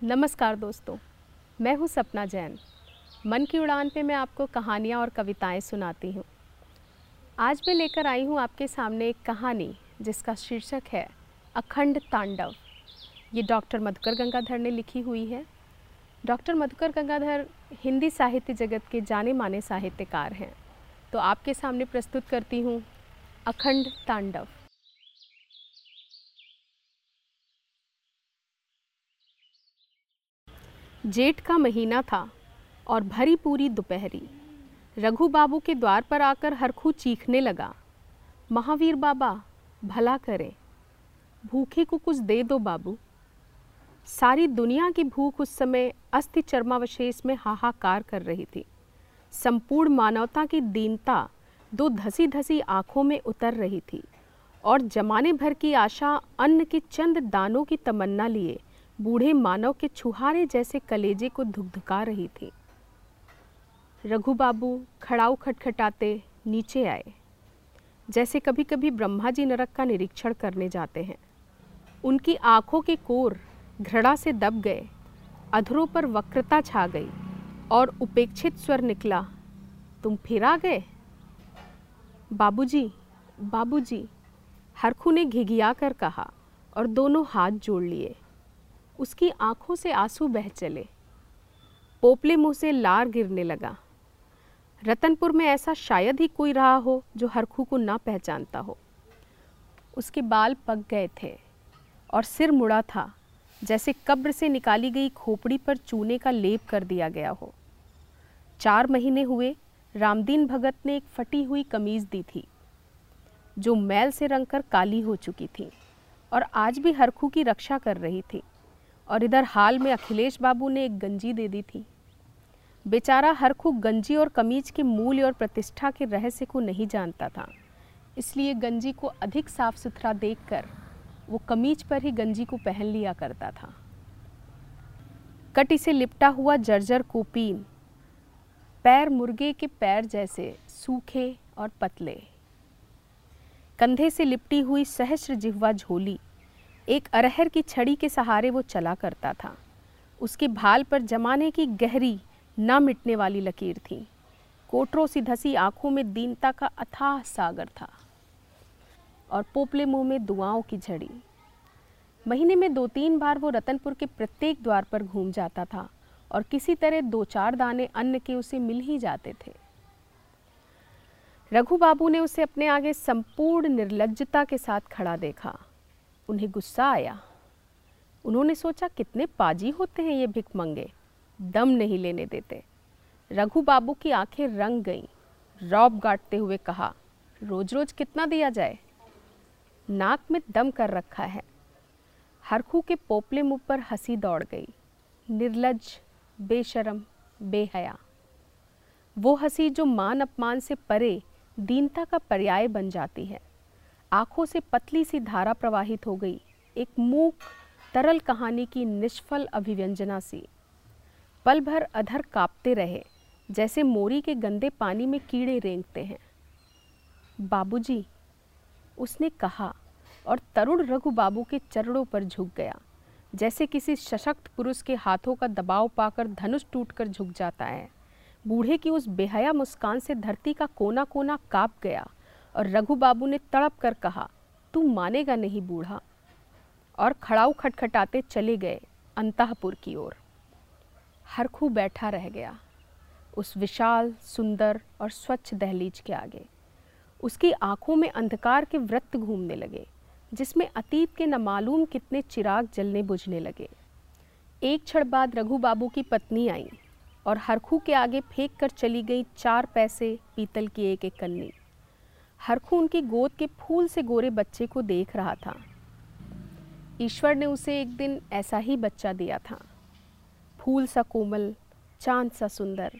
नमस्कार दोस्तों, मैं हूँ सपना जैन। मन की उड़ान पे मैं आपको कहानियाँ और कविताएँ सुनाती हूँ। आज मैं लेकर आई हूँ आपके सामने एक कहानी जिसका शीर्षक है, अखंड तांडव। ये डॉक्टर मधुकर गंगाधर ने लिखी हुई है। डॉक्टर मधुकर गंगाधर हिंदी साहित्य जगत के जाने माने साहित्यकार हैं। तो आपके सामने प्रस्तुत करती हूँ, अखंड तांडव। जेठ का महीना था और भरी पूरी दोपहरी। रघु बाबू के द्वार पर आकर हरखू चीखने लगा, महावीर बाबा, भला करें। भूखे को कुछ दे दो बाबू। सारी दुनिया की भूख उस समय अस्थि चर्मावशेष में हाहाकार कर रही थी। संपूर्ण मानवता की दीनता दो धसी धसी आँखों में उतर रही थी और जमाने भर की आशा अन्न के चंद दानों की तमन्ना लिए बूढ़े मानव के छुहारे जैसे कलेजे को धुकधुका रही थी। रघु बाबू खड़ाऊ खटखटाते नीचे आए। जैसे कभी कभी ब्रह्मा जी नरक का निरीक्षण करने जाते हैं। उनकी आँखों के कोर घृणा से दब गए अधरों पर वक्रता छा गई और उपेक्षित स्वर निकला तुम फिर आ गए? बाबूजी, बाबूजी, हरखू ने घिघिया कर कहा और दोनों हाथ जोड़ लिए। उसकी आँखों से आँसू बह चले। पोपले मुँह से लार गिरने लगा। रतनपुर में ऐसा शायद ही कोई रहा हो जो हरखू को ना पहचानता हो। उसके बाल पक गए थे और सिर मुड़ा था, जैसे कब्र से निकाली गई खोपड़ी पर चूने का लेप कर दिया गया हो। चार महीने हुए, रामदीन भगत ने एक फटी हुई कमीज़ दी थी, जो मैल से रंगकर काली हो चुकी थी और आज भी हरखू की रक्षा कर रही थी। और इधर हाल में अखिलेश बाबू ने एक गंजी दे दी थी। बेचारा हर हरखू गंजी और कमीज के मूल्य और प्रतिष्ठा के रहस्य को नहीं जानता था, इसलिए गंजी को अधिक साफ़ सुथरा देखकर वो कमीज पर ही गंजी को पहन लिया करता था। कटी से लिपटा हुआ जर्जर कोपीन, पैर मुर्गे के पैर जैसे सूखे और पतले। कंधे से लिपटी हुई सहस्र जिह्वा झोली एक अरहर की छड़ी के सहारे वो चला करता था। उसके भाल पर जमाने की गहरी, न मिटने वाली लकीर थी। कोटरों सी धसी आँखों में दीनता का अथाह सागर था और पोपले मुँह में दुआओं की झड़ी। महीने में दो तीन बार वो रतनपुर के प्रत्येक द्वार पर घूम जाता था और किसी तरह दो चार दाने अन्न के उसे मिल ही जाते थे। रघु बाबू ने उसे अपने आगे संपूर्ण निर्लजता के साथ खड़ा देखा। उन्हें गुस्सा आया। उन्होंने सोचा, कितने पाजी होते हैं ये भिकमंगे दम नहीं लेने देते। रघु बाबू की आँखें रंग गईं। रौब गाटते हुए कहा रोज रोज कितना दिया जाए? नाक में दम कर रखा है। हरखू के पोपले मुँह पर हँसी दौड़ गई। निर्लज, बेशरम, बेहया। वो हँसी जो मान अपमान से परे, दीनता का पर्याय बन जाती है। आँखों से पतली सी धारा प्रवाहित हो गई। एक मूक तरल कहानी की निष्फल अभिव्यंजना सी। पल भर अधर कांपते रहे जैसे मोरी के गंदे पानी में कीड़े रेंगते हैं। बाबूजी, उसने कहा और तरुण रघु बाबू के चरणों पर झुक गया जैसे किसी सशक्त पुरुष के हाथों का दबाव पाकर धनुष टूटकर झुक जाता है। बूढ़े की उस बेहया मुस्कान से धरती का कोना कोना काँप गया। और रघु बाबू ने तड़प कर कहा, तू मानेगा नहीं बूढ़ा। और खड़ाऊ खटखटाते चले गए अंतपुर की ओर। हरखू बैठा रह गया, उस विशाल, सुंदर और स्वच्छ दहलीज के आगे। उसकी आँखों में अंधकार के वृत्त घूमने लगे, जिसमें अतीत के न मालूम कितने चिराग जलने बुझने लगे। एक क्षण बाद रघु बाबू की पत्नी आई और हरखू के आगे फेंक कर चली गई चार पैसे पीतल की एक एक कन्नी। हरखू उनकी गोद के फूल से गोरे बच्चे को देख रहा था। ईश्वर ने उसे एक दिन ऐसा ही बच्चा दिया था। फूल सा कोमल, चाँद सा सुंदर,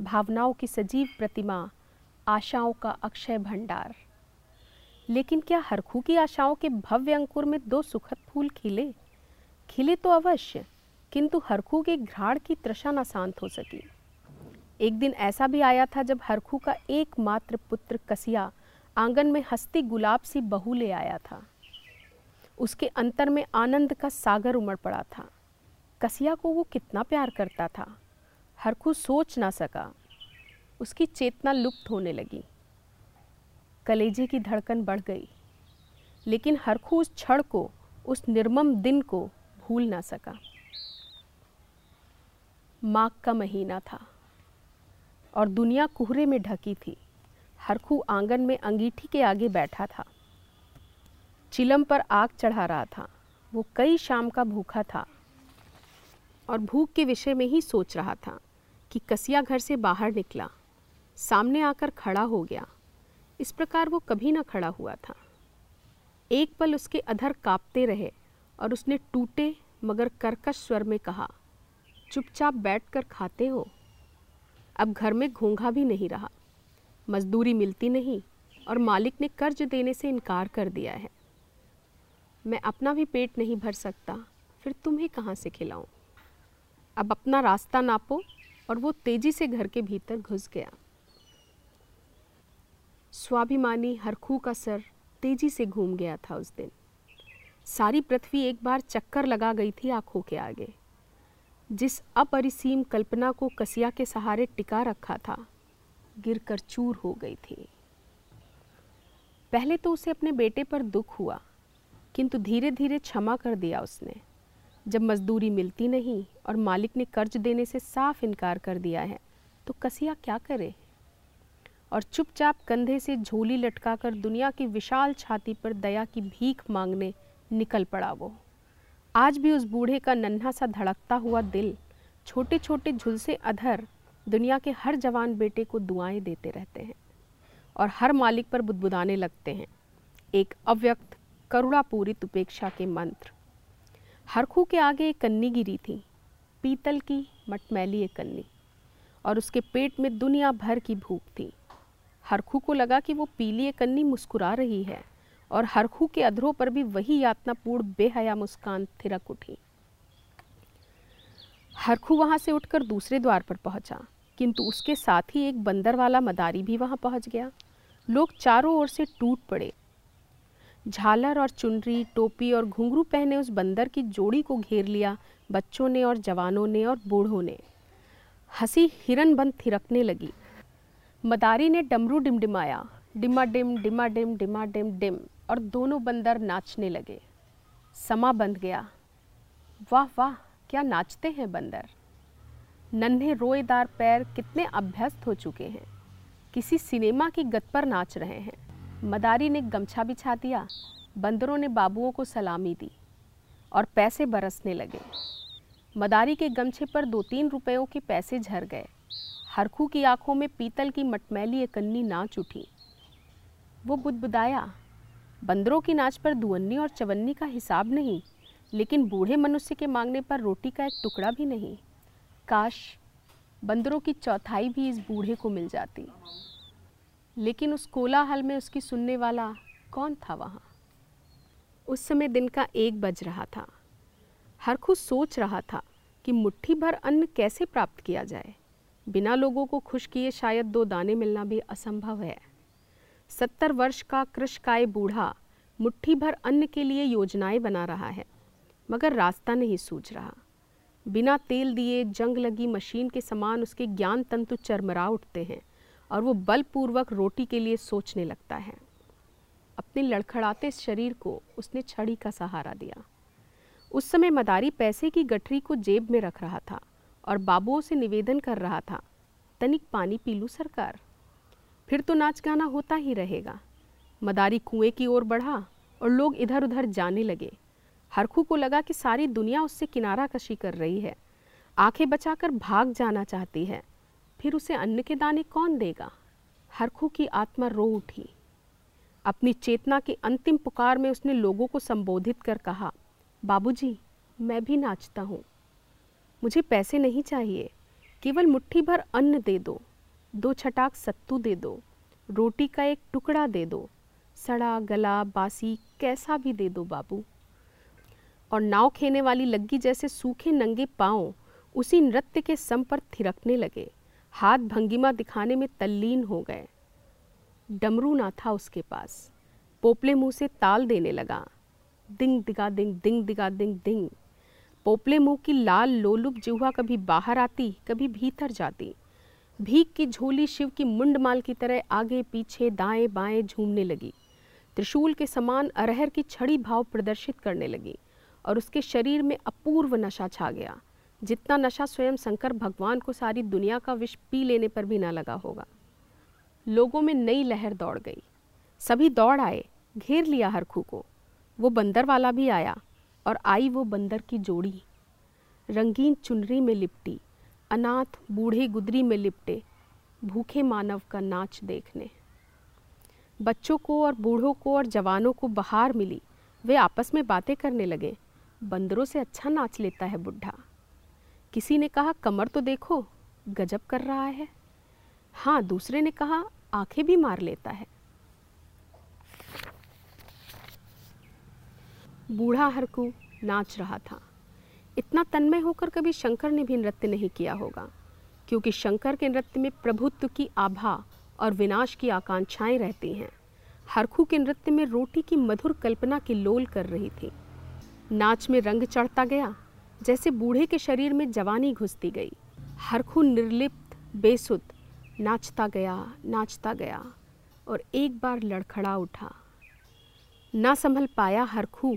भावनाओं की सजीव प्रतिमा, आशाओं का अक्षय भंडार। लेकिन क्या हरखू की आशाओं के भव्य अंकुर में दो सुखद फूल खिले? खिले तो अवश्य, किंतु हरखू के घ्राण की तृषा न शांत हो सकी। एक दिन ऐसा भी आया था जब हरखू का एकमात्र पुत्र कसिया आँगन में हस्ती गुलाब सी बहू ले आया था। उसके अंतर में आनंद का सागर उमड़ पड़ा था। कसिया को वो कितना प्यार करता था। हरखू सोच ना सका। उसकी चेतना लुप्त होने लगी। कलेजे की धड़कन बढ़ गई। लेकिन हरखू उस क्षण को, उस निर्मम दिन को भूल ना सका। माघ का महीना था और दुनिया कोहरे में ढकी थी। हरखू आँगन में अंगीठी के आगे बैठा था। चिलम पर आग चढ़ा रहा था। वो कई शाम का भूखा था और भूख के विषय में ही सोच रहा था कि कसिया घर से बाहर निकला, सामने आकर खड़ा हो गया। इस प्रकार वो कभी ना खड़ा हुआ था। एक पल उसके अधर कांपते रहे और उसने टूटे मगर कर्कश स्वर में कहा, चुपचाप बैठकर खाते हो। अब घर में घोंघा भी नहीं रहा। मजदूरी मिलती नहीं और मालिक ने कर्ज देने से इनकार कर दिया है। मैं अपना भी पेट नहीं भर सकता, फिर तुम्हें कहाँ से खिलाऊं? अब अपना रास्ता नापो और वो तेज़ी से घर के भीतर घुस गया। स्वाभिमानी हरखू का सर तेज़ी से घूम गया था उस दिन। सारी पृथ्वी एक बार चक्कर लगा गई थी आँखों के आगे। जिस अपरिसीम कल्पना को कसिया के सहारे टिका रखा था गिरकर चूर हो गई थी। पहले तो उसे अपने बेटे पर दुख हुआ, किंतु धीरे धीरे क्षमा कर दिया उसने। जब मजदूरी मिलती नहीं और मालिक ने कर्ज देने से साफ़ इनकार कर दिया है तो कसिया क्या करे? और चुपचाप कंधे से झोली लटकाकर दुनिया की विशाल छाती पर दया की भीख मांगने निकल पड़ा वो। आज भी उस बूढ़े का नन्हा सा धड़कता हुआ दिल छोटे छोटे झुलसे अधर दुनिया के हर जवान बेटे को दुआएँ देते रहते हैं और हर मालिक पर बुदबुदाने लगते हैं। एक अव्यक्त करुणापूरित उपेक्षा के मंत्र। हरखू के आगे एक कन्नी गिरी थी, पीतल की मटमैली एक कन्नी, और उसके पेट में दुनिया भर की भूख थी। हरखू को लगा कि वो पीली एक कन्नी मुस्कुरा रही है, और हरखू के अधरों पर भी वही यातनापूर्ण, बेहया मुस्कान थिरक उठी। हरखू वहाँ से उठकर दूसरे द्वार पर पहुँचा। किंतु उसके साथ ही एक बंदर वाला मदारी भी वहाँ पहुँच गया। लोग चारों ओर से टूट पड़े। झालर और चुनरी, टोपी और घुंघरू पहने उस बंदर की जोड़ी को घेर लिया बच्चों ने और जवानों ने और बूढ़ों ने। हँसी हिरन बंद थिरकने लगी। मदारी ने डमरू डिमडिमाया। डिमा डिम डिमा डिम डिमा डिम डिम और दोनों बंदर नाचने लगे। समा बंध गया। वाह वाह, क्या नाचते हैं बंदर। नन्हे रोएदार पैर कितने अभ्यस्त हो चुके हैं। किसी सिनेमा की गत पर नाच रहे हैं। मदारी ने गमछा बिछा दिया, बंदरों ने बाबुओं को सलामी दी और पैसे बरसने लगे। मदारी के गमछे पर दो तीन रुपयों के पैसे झर गए। हरखू की आँखों में पीतल की मटमैली एक कन्नी नाच उठी। वो बुदबुदाया, बंदरों की नाच पर दुअन्नी और चवन्नी का हिसाब नहीं, लेकिन बूढ़े मनुष्य के मांगने पर रोटी का एक टुकड़ा भी नहीं। काश बंदरों की चौथाई भी इस बूढ़े को मिल जाती। लेकिन उस कोलाहल में उसकी सुनने वाला कौन था वहाँ? उस समय दिन का एक बज रहा था। हरखू सोच रहा था कि मुट्ठी भर अन्न कैसे प्राप्त किया जाए। बिना लोगों को खुश किए शायद दो दाने मिलना भी असंभव है। सत्तर वर्ष का कृषकाय बूढ़ा मुट्ठी भर अन्न के लिए योजनाएँ बना रहा है, मगर रास्ता नहीं सूझ रहा। बिना तेल दिए जंग लगी मशीन के समान उसके ज्ञान तंतु चरमरा उठते हैं और वो बलपूर्वक रोटी के लिए सोचने लगता है। अपने लड़खड़ाते शरीर को उसने छड़ी का सहारा दिया। उस समय मदारी पैसे की गठरी को जेब में रख रहा था और बाबुओं से निवेदन कर रहा था, तनिक पानी पी लूँ सरकार। फिर तो नाच गाना होता ही रहेगा। मदारी कुएँ की ओर बढ़ा और लोग इधर उधर जाने लगे। हरखू को लगा कि सारी दुनिया उससे किनारा कशी कर रही है। आँखें बचाकर भाग जाना चाहती है। फिर उसे अन्न के दाने कौन देगा? हरखू की आत्मा रो उठी। अपनी चेतना की अंतिम पुकार में उसने लोगों को संबोधित कर कहा, बाबूजी, मैं भी नाचता हूँ। मुझे पैसे नहीं चाहिए। केवल मुट्ठी भर अन्न दे दो। दो छटाक सत्तू दे दो। रोटी का एक टुकड़ा दे दो। सड़ा, गला, बासी, कैसा भी दे दो बाबू। और नाव खेने वाली लग्गी जैसे सूखे नंगे पाँव उसी नृत्य के सम पर थिरकने लगे। हाथ भंगिमा दिखाने में तल्लीन हो गए। डमरू ना था उसके पास। पोपले मुँह से ताल देने लगा। दिंग दिगा दिंग दिंग दिगा दिंग दिंग। पोपले मुँह की लाल लोलुप जिह्वा कभी बाहर आती, कभी भीतर जाती। भीख की झोली शिव की मुंडमाल की तरह आगे पीछे दाएँ बाएँ झूमने लगी। त्रिशूल के समान अरहर की छड़ी भाव प्रदर्शित करने लगी। और उसके शरीर में अपूर्व नशा छा गया। जितना नशा स्वयं शंकर भगवान को सारी दुनिया का विष पी लेने पर भी ना लगा होगा। लोगों में नई लहर दौड़ गई। सभी दौड़ आए, घेर लिया हरखू को। वो बंदर वाला भी आया और आई वो बंदर की जोड़ी। रंगीन चुनरी में लिपटी, अनाथ बूढ़े गुदरी में लिपटे, भूखे मानव का नाच देखने। बच्चों को और बूढ़ों को और जवानों को बहार मिली। वे आपस में बातें करने लगे। बंदरों से अच्छा नाच लेता है बुढ़ा। किसी ने कहा, कमर तो देखो, गजब कर रहा है। हाँ दूसरे ने कहा, आँखें भी मार लेता है। बूढ़ा हरकू नाच रहा था। इतना तन्मय होकर कभी शंकर ने भी नृत्य नहीं किया होगा, क्योंकि शंकर के नृत्य में प्रभुत्व की आभा और विनाश की आकांक्षाएँ रहती हैं। हरखू के नृत्य में रोटी की मधुर कल्पना की लोल कर रही थी। नाच में रंग चढ़ता गया, जैसे बूढ़े के शरीर में जवानी घुसती गई। हरखू निर्लिप्त, बेसुध, नाचता गया नाचता गया, और एक बार लड़खड़ा उठा। ना संभल पाया हरखू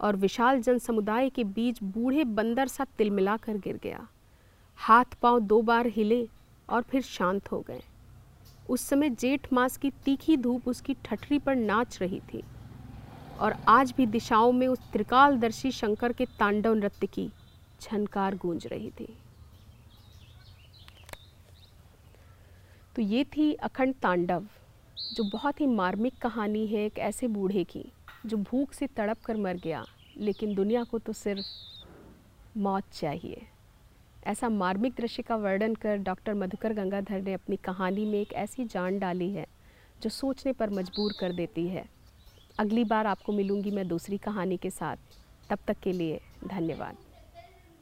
और विशाल जन समुदाय के बीच बूढ़े बंदर सा तिलमिला कर गिर गया। हाथ पाँव दो बार हिले, और फिर शांत हो गए। उस समय जेठ मास की तीखी धूप उसकी ठठरी पर नाच रही थी। और आज भी दिशाओं में उस त्रिकालदर्शी शंकर के तांडव नृत्य की झनकार गूंज रही थी। तो ये थी अखंड तांडव, जो बहुत ही मार्मिक कहानी है, एक ऐसे बूढ़े की, जो भूख से तड़प कर मर गया, लेकिन दुनिया को तो सिर्फ़ मौत चाहिए। ऐसा मार्मिक दृश्य का वर्णन कर डॉक्टर मधुकर गंगाधर ने अपनी कहानी में एक ऐसी जान डाली है, जो सोचने पर मजबूर कर देती है। अगली बार आपको मिलूँगी मैं दूसरी कहानी के साथ। तब तक के लिए धन्यवाद।